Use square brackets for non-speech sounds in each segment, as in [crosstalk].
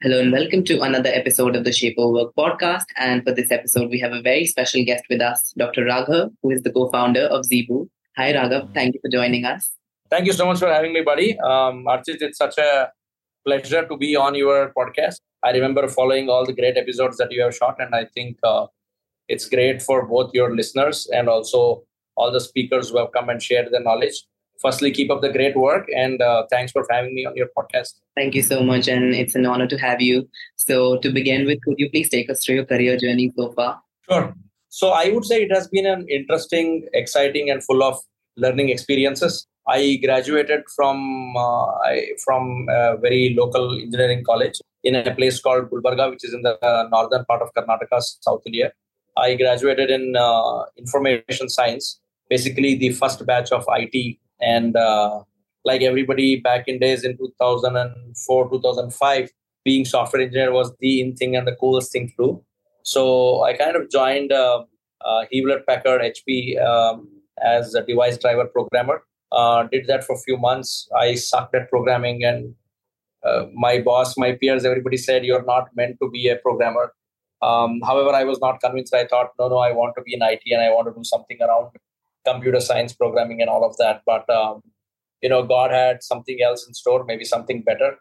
Hello and welcome to another episode of the Shape of Work podcast. And for this episode, we have a very special guest with us, Dr. Raghav, who is the co-founder of Zeebu. Hi, Raghav. Thank you for joining us. Thank you so much for having me, buddy. Um, Archit, it's such a pleasure to be on your podcast. I remember following all the great episodes that you have shot, and I think uh, it's great for both your listeners and also all the speakers who have come and shared their knowledge. Firstly, keep up the great work, and uh, thanks for having me on your podcast. Thank you so much, and it's an honor to have you. So, to begin with, could you please take us through your career journey so far? Sure. So, I would say it has been an interesting, exciting, and full of learning experiences. I graduated from uh, I, from a very local engineering college in a place called Gulbarga, which is in the uh, northern part of Karnataka, South India. I graduated in uh, information science, basically the first batch of IT, and uh, like everybody back in days in 2004, 2005, being software engineer was the in thing and the coolest thing to do. So I kind of joined uh, uh, Hewlett Packard HP um, as a device driver programmer uh, did that for a few months. I sucked at programming, and uh, my boss, my peers, everybody said you're not meant to be a programmer. Um, however, I was not convinced. I thought, no, no, I want to be in IT and I want to do something around computer science programming and all of that. But um, you know, God had something else in store, maybe something better,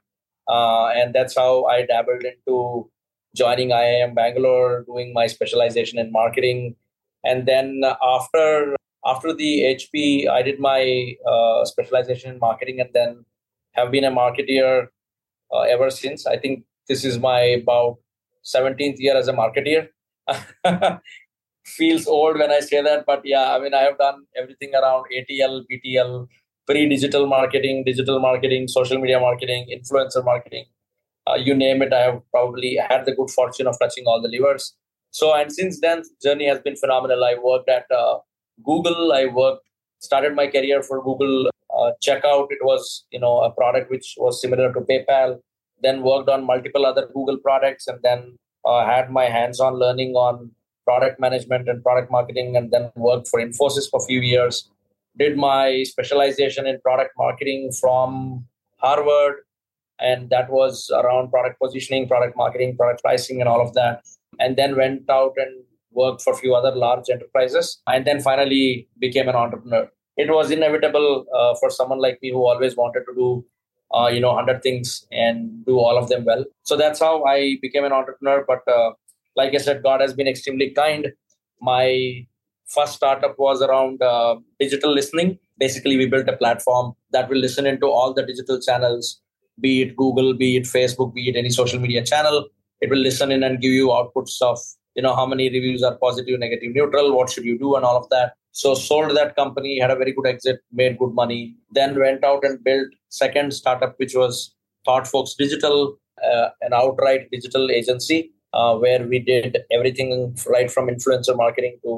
uh, and that's how I dabbled into joining IIM Bangalore, doing my specialization in marketing, and then after after the HP, I did my uh, specialization in marketing and then have been a marketeer uh, ever since. I think this is my about 17th year as a marketeer. [laughs] Feels old when I say that, but yeah, I mean, I have done everything around ATL, BTL, pre digital marketing, digital marketing, social media marketing, influencer marketing. Uh, you name it, I have probably had the good fortune of touching all the levers. So, and since then, journey has been phenomenal. I worked at uh, Google, I worked, started my career for Google uh, Checkout. It was, you know, a product which was similar to PayPal. Then worked on multiple other Google products, and then uh, had my hands-on learning on product management and product marketing, and then worked for Infosys for a few years. Did my specialization in product marketing from Harvard, and that was around product positioning, product marketing, product pricing, and all of that. And then went out and worked for a few other large enterprises, and then finally became an entrepreneur. It was inevitable uh, for someone like me who always wanted to do, uh, you know, 100 things and do all of them well. So that's how I became an entrepreneur. But uh, like I said, God has been extremely kind. My first startup was around uh, digital listening. Basically, we built a platform that will listen into all the digital channels, be it Google, be it Facebook, be it any social media channel. It will listen in and give you outputs of you know how many reviews are positive negative neutral what should you do and all of that so sold that company had a very good exit made good money then went out and built second startup which was thoughtfolks digital uh, an outright digital agency uh, where we did everything right from influencer marketing to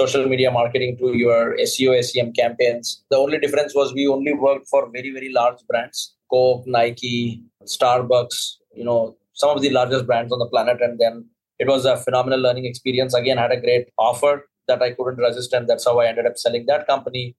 social media marketing to your seo sem campaigns the only difference was we only worked for very very large brands coke nike starbucks you know some of the largest brands on the planet and then it was a phenomenal learning experience. Again, had a great offer that I couldn't resist, and that's how I ended up selling that company.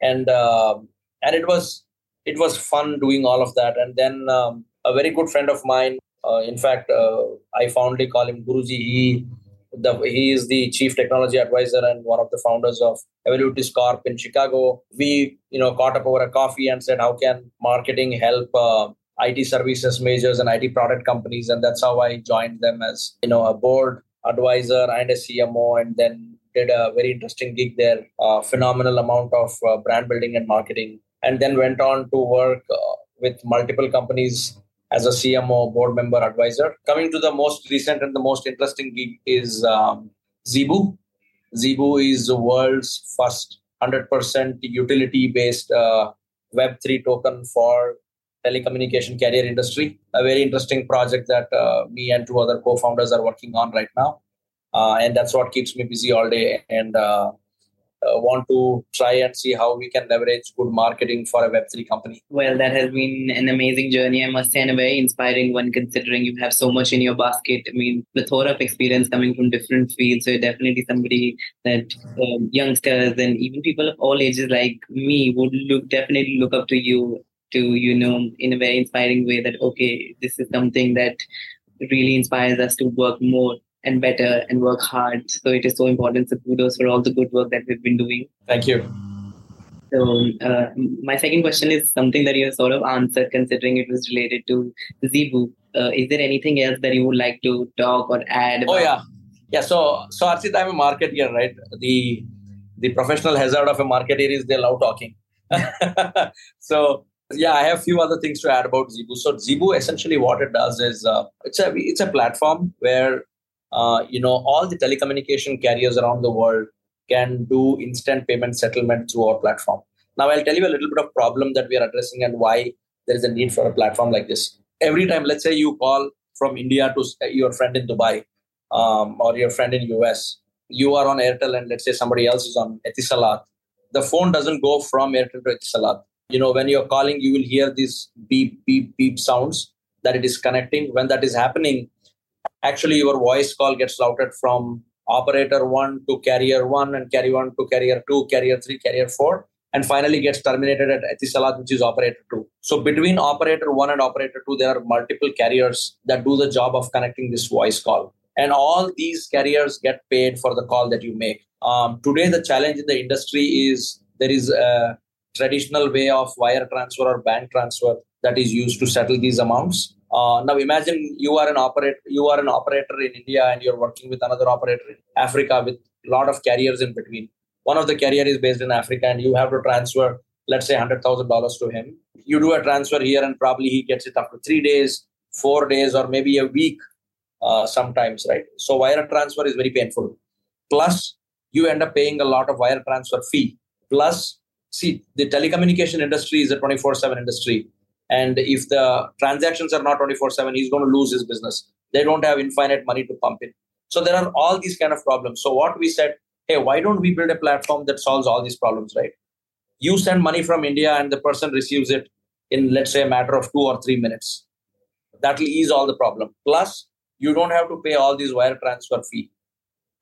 And uh, and it was it was fun doing all of that. And then um, a very good friend of mine, in fact, uh, I fondly call him Guruji. He the, he is the chief technology advisor and one of the founders of Evolutyz Corp in Chicago. We, you know, caught up over a coffee and said, how can marketing help uh, IT services majors and IT product companies, and that's how I joined them as you know a board advisor and a CMO, and then did a very interesting gig there. A phenomenal amount of uh, brand building and marketing, and then went on to work uh, with multiple companies as a CMO, board member, advisor. Coming to the most recent and the most interesting gig is um, Zeebu. Zeebu is the world's first 100% utility based uh, Web3 token for telecommunication carrier industry. A very interesting project that uh, me and two other co-founders are working on right now, uh, and that's what keeps me busy all day. And uh, want to try and see how we can leverage good marketing for a Web3 company. Well, that has been an amazing journey, I must say, and a very inspiring one considering you have so much in your basket. I mean, plethora of experience coming from different fields. So you're definitely somebody that um, youngsters and even people of all ages like me would look definitely look up to you to, you know, in a very inspiring way that, okay, this is something that really inspires us to work more and better and work hard. So it is so important. So kudos for all the good work that we've been doing. Thank you. So uh, my second question is something that you have sort of answered, considering it was related to Zeebu. Uh, is there anything else that you would like to talk or add? Oh, about? Oh yeah, yeah. So so Archit, I'm a marketer, right? The the professional hazard of a marketer is they love talking. [laughs] so yeah, I have a few other things to add about Zeebu. So Zeebu essentially what it does is uh, it's a it's a platform where uh, you know, all the telecommunication carriers around the world can do instant payment settlement through our platform. Now, I'll tell you a little bit of problem that we are addressing and why there is a need for a platform like this. Every time, let's say you call from India to your friend in Dubai um, or your friend in US, you are on Airtel and let's say somebody else is on Etisalat. The phone doesn't go from Airtel to Etisalat. You know, when you're calling, you will hear these beep, beep, beep sounds that it is connecting. When that is happening, actually your voice call gets routed from operator 1 to carrier 1 and carrier 1 to carrier 2 carrier 3 carrier 4 and finally gets terminated at Etisalat, which is operator 2. So between operator 1 and operator 2, there are multiple carriers that do the job of connecting this voice call. And all these carriers get paid for the call that you make. Um, today, the challenge in the industry is there is a traditional way of wire transfer or bank transfer that is used to settle these amounts. Uh, now imagine you are an operator, you are an operator in India and you're working with another operator in Africa with a lot of carriers in between. One of the carrier is based in Africa and you have to transfer, let's say hundred thousand dollars to him. You do a transfer here and probably he gets it after three days, four days, or maybe a week uh, sometimes, right? So wire transfer is very painful. Plus, you end up paying a lot of wire transfer fee. Plus, see, the telecommunication industry is a 24/7 industry and if the transactions are not 24 7 he's going to lose his business. They don't have infinite money to pump in. So there are all these kind of problems. So what we said hey why don't we build a platform that solves all these problems right? You send money from india and the person receives it in let's say a matter of two or three minutes. That will ease all the problem. Plus you don't have to pay all these wire transfer fee.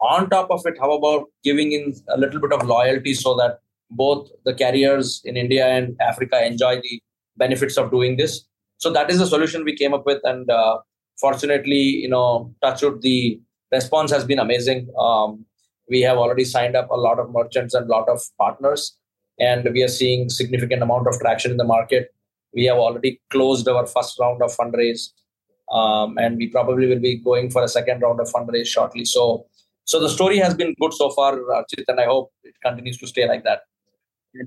On top of it how about giving in a little bit of loyalty so that both the carriers in india and africa enjoy the benefits of doing this. So that is the solution we came up with, and uh, fortunately, you know, Touchwood, the response has been amazing. Um, we have already signed up a lot of merchants and a lot of partners, and we are seeing significant amount of traction in the market. We have already closed our first round of fundraise, um, and we probably will be going for a second round of fundraise shortly. So, so the story has been good so far, Archit, and I hope it continues to stay like that.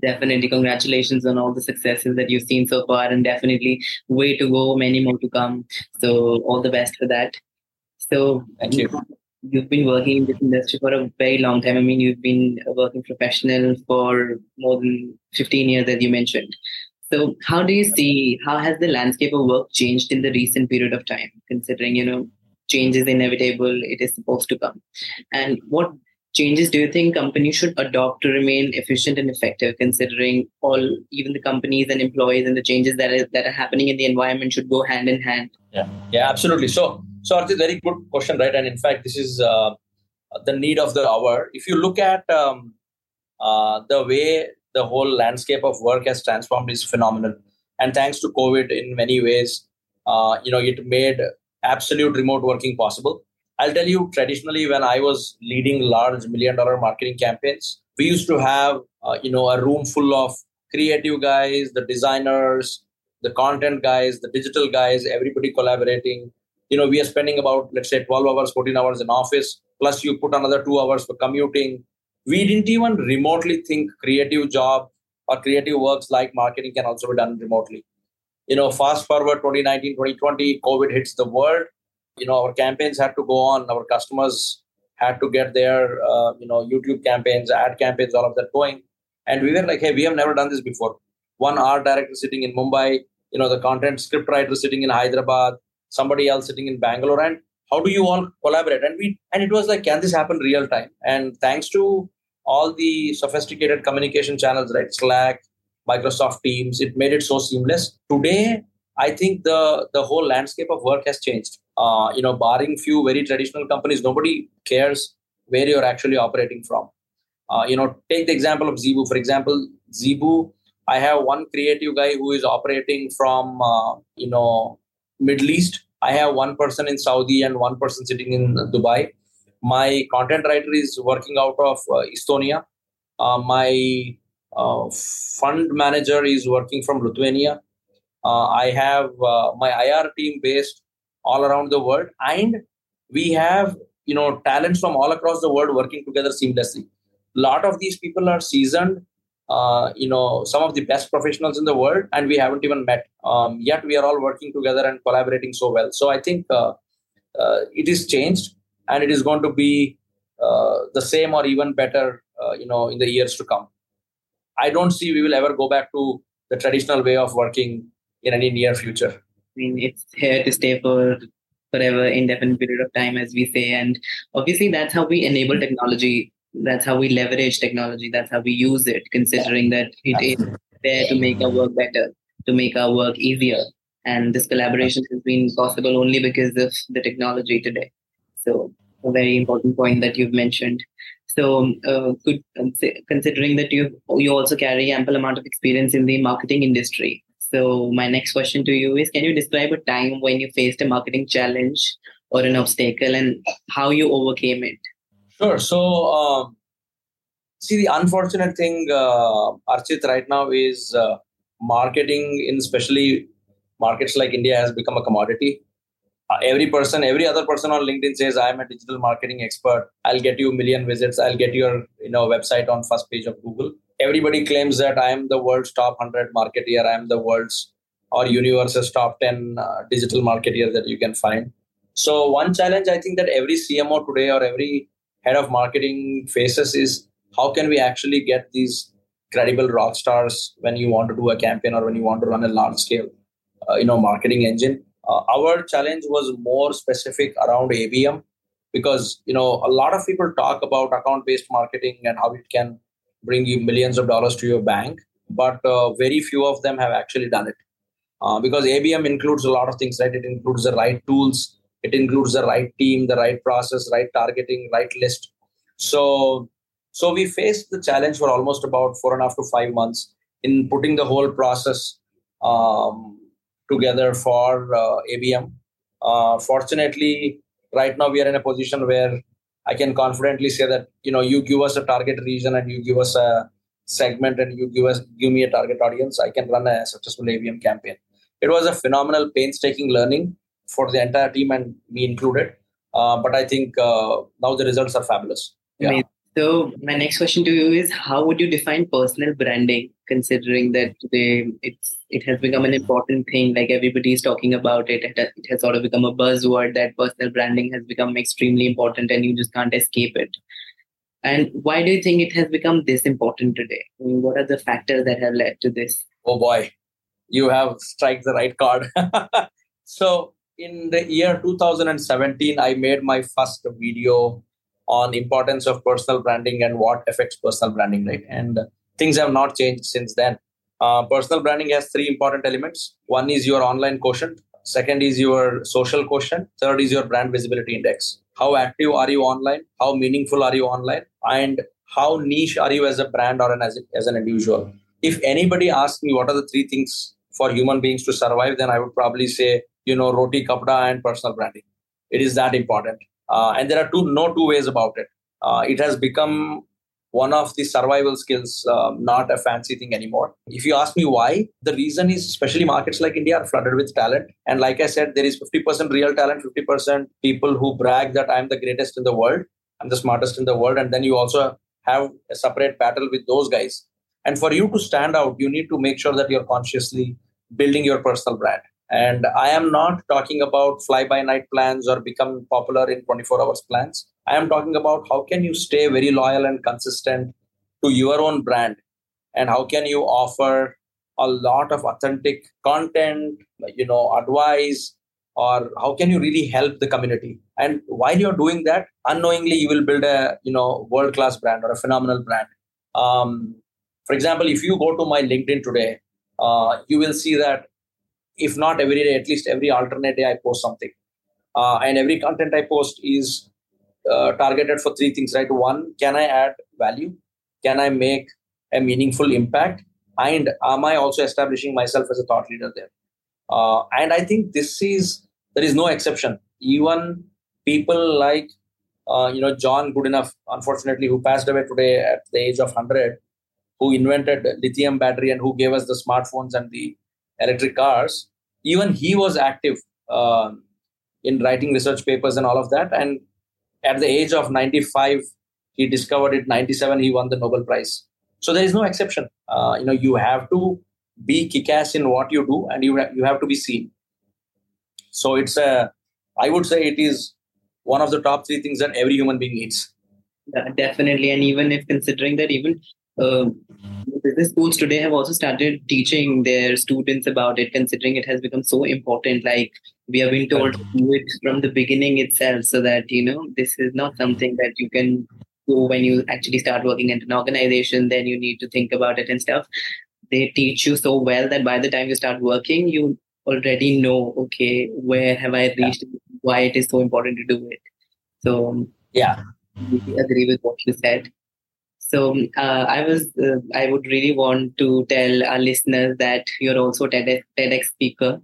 Definitely, congratulations on all the successes that you've seen so far, and definitely way to go, many more to come. So, all the best for that. So, thank you. You've been working in this industry for a very long time. I mean, you've been a working professional for more than 15 years, as you mentioned. So, how do you see how has the landscape of work changed in the recent period of time, considering you know change is inevitable, it is supposed to come, and what changes do you think companies should adopt to remain efficient and effective considering all even the companies and employees and the changes that are, that are happening in the environment should go hand in hand? Yeah. Yeah absolutely. So so a very good question right? And in fact this is uh, the need of the hour. If you look at um, uh, the way the whole landscape of work has transformed is phenomenal. And thanks to covid in many ways uh, you know it made absolute remote working possible I'll tell you, traditionally, when I was leading large million dollar marketing campaigns, we used to have, uh, you know, a room full of creative guys, the designers, the content guys, the digital guys, everybody collaborating. You know, we are spending about, let's say, 12 hours, 14 hours in office, plus you put another two hours for commuting. We didn't even remotely think creative job or creative works like marketing can also be done remotely. You know, fast forward 2019, 2020, COVID hits the world you know our campaigns had to go on. Our customers had to get their uh, you know youtube campaigns ad campaigns all of that going. And we were like hey we have never done this before. One art director sitting in mumbai you know the content script writer sitting in hyderabad somebody else sitting in bangalore. And how do you all collaborate? And we and it was like can this happen real time? And thanks to all the sophisticated communication channels right slack microsoft teams it made it so seamless. Today i think the the whole landscape of work has changed uh, you know barring few very traditional companies nobody cares where you're actually operating from uh, you know take the example of Zeebu for example Zeebu I have one creative guy who is operating from uh, you know Middle East. I have one person in Saudi and one person sitting in Dubai. My content writer is working out of uh, Estonia. Uh, my fund manager is working from Lithuania. I have my IR team based all around the world, and we have you know talents from all across the world working together seamlessly. A lot of these people are seasoned uh, you know some of the best professionals in the world and we haven't even met. Um, yet we are all working together and collaborating so well. So i think uh, uh, it is changed and it is going to be uh, the same or even better uh, you know in the years to come. I don't see we will ever go back to the traditional way of working in any near future mean it's here to stay for forever indefinite period of time as we say. And obviously that's how we enable technology. That's how we leverage technology. That's how we use it considering that it is there to make our work better to make our work easier. And this collaboration has been possible only because of the technology today. So a very important point that you've mentioned. So uh, could, considering that you you also carry ample amount of experience in the marketing industry so my next question to you is can you describe a time when you faced a marketing challenge or an obstacle and how you overcame it Sure. So, um, see, the unfortunate thing, uh, Archit, right now is uh, marketing, in especially markets like India, has become a commodity. Uh, every person, every other person on LinkedIn says, "I am a digital marketing expert. I'll get you a million visits. I'll get your you know website on first page of Google." Everybody claims that I am the world's top hundred marketeer. I am the world's or universe's top ten uh, digital marketeer that you can find. So one challenge I think that every CMO today or every head of marketing faces is how can we actually get these credible rock stars when you want to do a campaign or when you want to run a large scale uh, you know marketing engine uh, our challenge was more specific around abm because you know a lot of people talk about account based marketing and how it can bring you millions of dollars to your bank but uh, very few of them have actually done it uh, because abm includes a lot of things right it includes the right tools it includes the right team, the right process, right targeting, right list. So, so we faced the challenge for almost about four and a half to five months in putting the whole process um, together for uh, ABM. Uh, fortunately, right now we are in a position where I can confidently say that you know you give us a target region and you give us a segment and you give us give me a target audience, I can run a successful ABM campaign. It was a phenomenal, painstaking learning for the entire team and me included. Uh, but I think uh, now the results are fabulous. Yeah. So my next question to you is: How would you define personal branding, considering that today it's it has become an important thing? Like everybody is talking about it. It has, sort of become a buzzword that personal branding has become extremely important, and you just can't escape it. And why do you think it has become this important today? I mean, what are the factors that have led to this? Oh boy, you have strike the right card. [laughs] so in the year 2017 i made my first video on importance of personal branding and what affects personal branding right and things have not changed since then. Uh, personal branding has three important elements. One is your online quotient. Second is your social quotient. Third is your brand visibility index. How active are you online? How meaningful are you online? And how niche are you as a brand or an, as, as an individual? If anybody asks me what are the three things for human beings to survive then i would probably say you know roti kapda and personal branding. It is that important. Uh, and there are two no two ways about it. Uh, it has become one of the survival skills uh, not a fancy thing anymore. If you ask me why the reason is especially markets like india are flooded with talent. And like i said there is 50% real talent 50% people who brag that i'm the greatest in the world i'm the smartest in the world. And then you also have a separate battle with those guys. And for you to stand out you need to make sure that you're consciously building your personal brand and I am not talking about fly by night plans or become popular in 24 hours plans. I am talking about how can you stay very loyal and consistent to your own brand and how can you offer a lot of authentic content, you know, advice, or how can you really help the community? And while you're doing that, unknowingly you will build a you know world class brand or a phenomenal brand. Um, for example, if you go to my LinkedIn today, uh, you will see that if not every day, at least every alternate day, I post something. Uh, and every content I post is uh, targeted for three things, right? One, can I add value? Can I make a meaningful impact? And am I also establishing myself as a thought leader there? Uh, and I think this is there is no exception. Even people like uh, you know John Goodenough, unfortunately, who passed away today at the age of hundred, who invented lithium battery and who gave us the smartphones and the electric cars. Even he was active uh, in writing research papers and all of that. And at the age of 95, he discovered it. 97, he won the Nobel Prize. So there is no exception. Uh, you know, you have to be kick-ass in what you do, and you ha- you have to be seen. So it's a, I would say it is one of the top three things that every human being needs. Yeah, definitely, and even if considering that even uh, business schools today have also started teaching their students about it, considering it has become so important. Like we have been told to do it from the beginning itself, so that you know this is not something that you can do when you actually start working in an organization. Then you need to think about it and stuff. They teach you so well that by the time you start working, you already know okay where have I reached, why it is so important to do it. So yeah, I agree with what you said. So uh, I was, uh, I would really want to tell our listeners that you're also TEDx, TEDx speaker.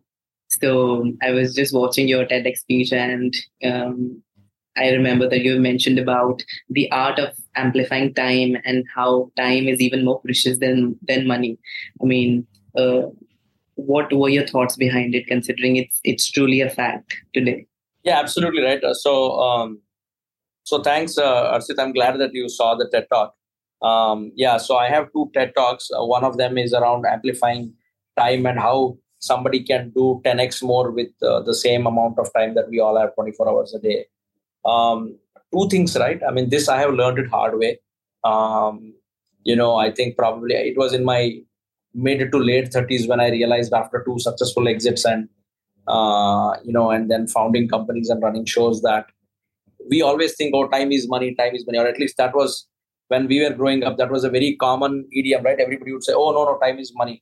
So I was just watching your TEDx speech, and um, I remember that you mentioned about the art of amplifying time and how time is even more precious than than money. I mean, uh, what were your thoughts behind it, considering it's it's truly a fact today? Yeah, absolutely right. So. Um, so thanks, uh, Archit. I'm glad that you saw the TED Talk um, yeah so i have two ted talks. Uh, one of them is around amplifying time and how somebody can do 10x more with uh, the same amount of time that we all have 24 hours a day. Um, two things right? I mean this i have learned it hard way. Um, you know i think probably it was in my mid to late 30s when i realized after two successful exits and uh, you know and then founding companies and running shows that we always think oh time is money time is money or at least that was when we were growing up, that was a very common idiom, right? Everybody would say, "Oh no, no, time is money."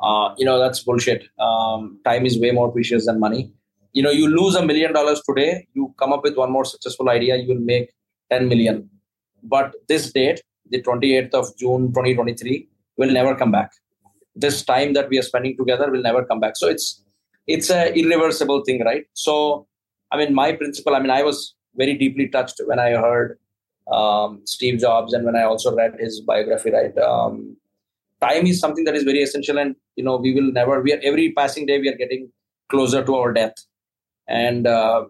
Uh, you know, that's bullshit. Um, time is way more precious than money. You know, you lose a million dollars today, you come up with one more successful idea, you will make 10 million. But this date, the 28th of June 2023, will never come back. This time that we are spending together will never come back. So it's it's a irreversible thing, right? So, I mean, my principle, I mean, I was very deeply touched when I heard um, Steve Jobs, and when I also read his biography, right? Um, time is something that is very essential, and you know we will never. We are every passing day we are getting closer to our death, and uh,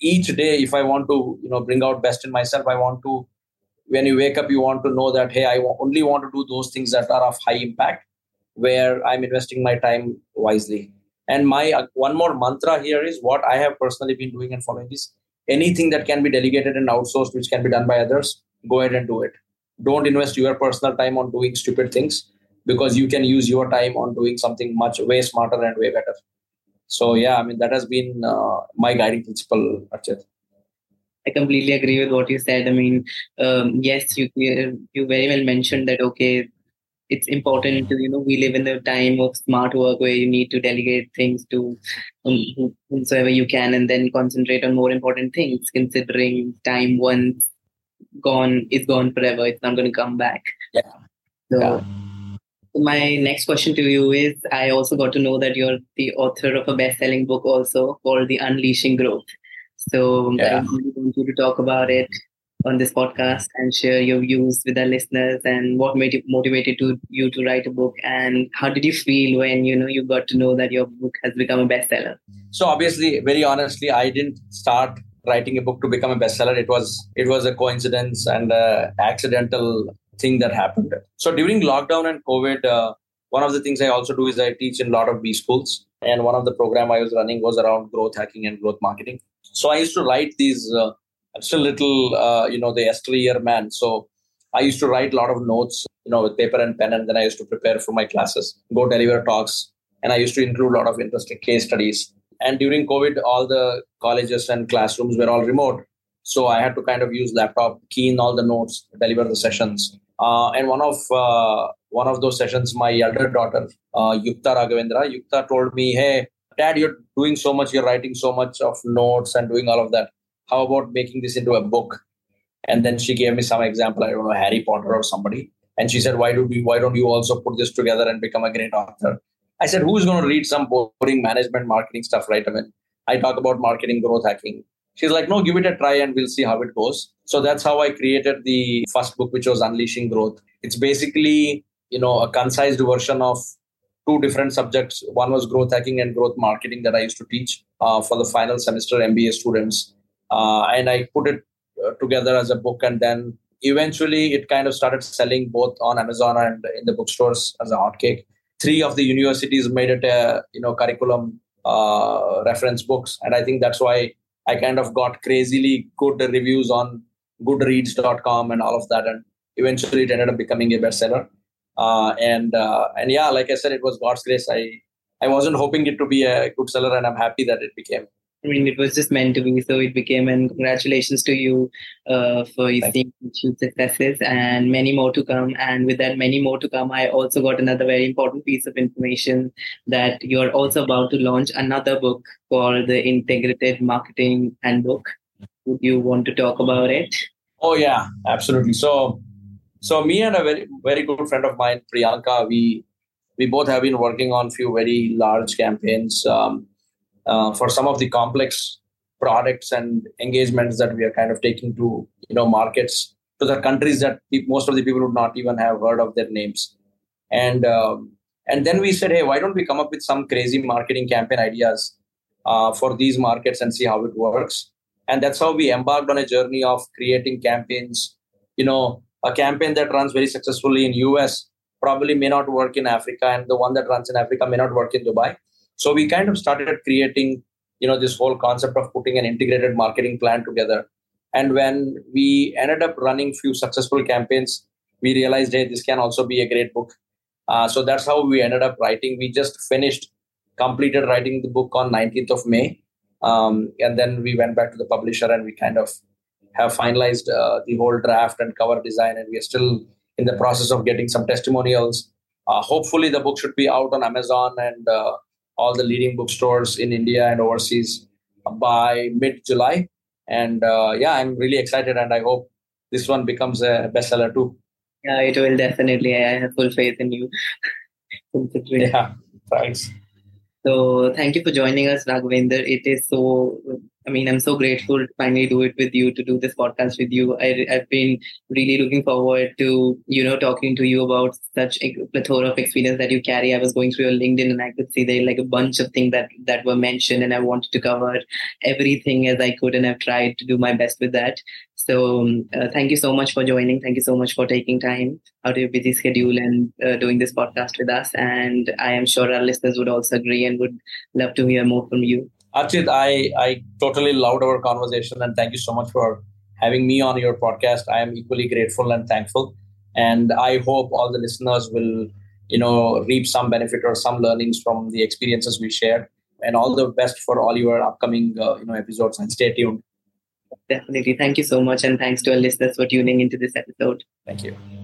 each day, if I want to, you know, bring out best in myself, I want to. When you wake up, you want to know that hey, I only want to do those things that are of high impact, where I'm investing my time wisely. And my uh, one more mantra here is what I have personally been doing and following is anything that can be delegated and outsourced which can be done by others go ahead and do it don't invest your personal time on doing stupid things because you can use your time on doing something much way smarter and way better so yeah i mean that has been uh, my guiding principle Archit. I completely agree with what you said. I mean, um, yes, you you very well mentioned that. Okay, it's important to you know we live in a time of smart work where you need to delegate things to um, whomsoever you can and then concentrate on more important things considering time once gone is gone forever it's not going to come back yeah so yeah. my next question to you is i also got to know that you're the author of a best-selling book also called the unleashing growth so yeah. i really want you to talk about it on this podcast and share your views with our listeners and what made you motivated to you to write a book and how did you feel when you know you got to know that your book has become a bestseller? So obviously very honestly i didn't start writing a book to become a bestseller. It was it was a coincidence and a accidental thing that happened. So during lockdown and covid uh, one of the things i also do is i teach in a lot of b schools. And one of the program i was running was around growth hacking and growth marketing. So i used to write these uh, I'm still a little, uh, you know, the yesteryear man. So I used to write a lot of notes, you know, with paper and pen, and then I used to prepare for my classes, go deliver talks, and I used to include a lot of interesting case studies. And during COVID, all the colleges and classrooms were all remote, so I had to kind of use laptop, key in all the notes, deliver the sessions. Uh, and one of uh, one of those sessions, my elder daughter, uh, Yukta Raghavendra, Yukta told me, "Hey, Dad, you're doing so much, you're writing so much of notes and doing all of that. How about making this into a book?" And then she gave me some example. I don't know Harry Potter or somebody, and she said, "Why do we? Why don't you also put this together and become a great author?" I said, "Who's going to read some boring management marketing stuff, right?" I mean, I talk about marketing growth hacking. She's like, "No, give it a try, and we'll see how it goes." So that's how I created the first book, which was Unleashing Growth. It's basically you know a concise version of two different subjects. One was growth hacking and growth marketing that I used to teach uh, for the final semester MBA students, uh, and I put it uh, together as a book, and then eventually it kind of started selling both on Amazon and in the bookstores as a hotcake. Three of the universities made it a you know curriculum uh, reference books, and I think that's why I kind of got crazily good reviews on Goodreads.com and all of that, and eventually it ended up becoming a bestseller. Uh, and uh, and yeah, like I said, it was God's grace. I I wasn't hoping it to be a good seller, and I'm happy that it became. I mean, it was just meant to be, so it became. And congratulations to you uh, for your huge successes, and many more to come. And with that, many more to come. I also got another very important piece of information that you're also about to launch another book called the Integrated Marketing Handbook. Would you want to talk about it? Oh yeah, absolutely. So so me and a very very good friend of mine, Priyanka, we we both have been working on few very large campaigns um, uh, for some of the complex products and engagements that we are kind of taking to you know markets to the countries that most of the people would not even have heard of their names. And um, and then we said hey why don't we come up with some crazy marketing campaign ideas uh, for these markets and see how it works? And that's how we embarked on a journey of creating campaigns. You know a campaign that runs very successfully in US probably may not work in Africa, and the one that runs in Africa may not work in Dubai. So we kind of started creating, you know, this whole concept of putting an integrated marketing plan together. And when we ended up running few successful campaigns, we realized, hey, this can also be a great book. Uh, so that's how we ended up writing. We just finished, completed writing the book on 19th of May. Um, and then we went back to the publisher and we kind of have finalized uh, the whole draft and cover design, and we are still in the process of getting some testimonials. Uh, hopefully, the book should be out on Amazon and uh, all the leading bookstores in India and overseas by mid July. And uh, yeah, I'm really excited, and I hope this one becomes a bestseller too. Yeah, it will definitely. I have full faith in you. [laughs] yeah, thanks. So thank you for joining us, Raghavendra. It is so I mean, I'm so grateful to finally do it with you, to do this podcast with you. I, have been really looking forward to, you know, talking to you about such a plethora of experience that you carry. I was going through your LinkedIn and I could see there like a bunch of things that, that were mentioned and I wanted to cover everything as I could and I've tried to do my best with that. So um, uh, thank you so much for joining. Thank you so much for taking time out of your busy schedule and uh, doing this podcast with us. And I am sure our listeners would also agree and would love to hear more from you. Archit, I, I totally loved our conversation and thank you so much for having me on your podcast. I am equally grateful and thankful. And I hope all the listeners will, you know, reap some benefit or some learnings from the experiences we shared. And all the best for all your upcoming, uh, you know, episodes. And stay tuned. Definitely. Thank you so much. And thanks to our listeners for tuning into this episode. Thank you.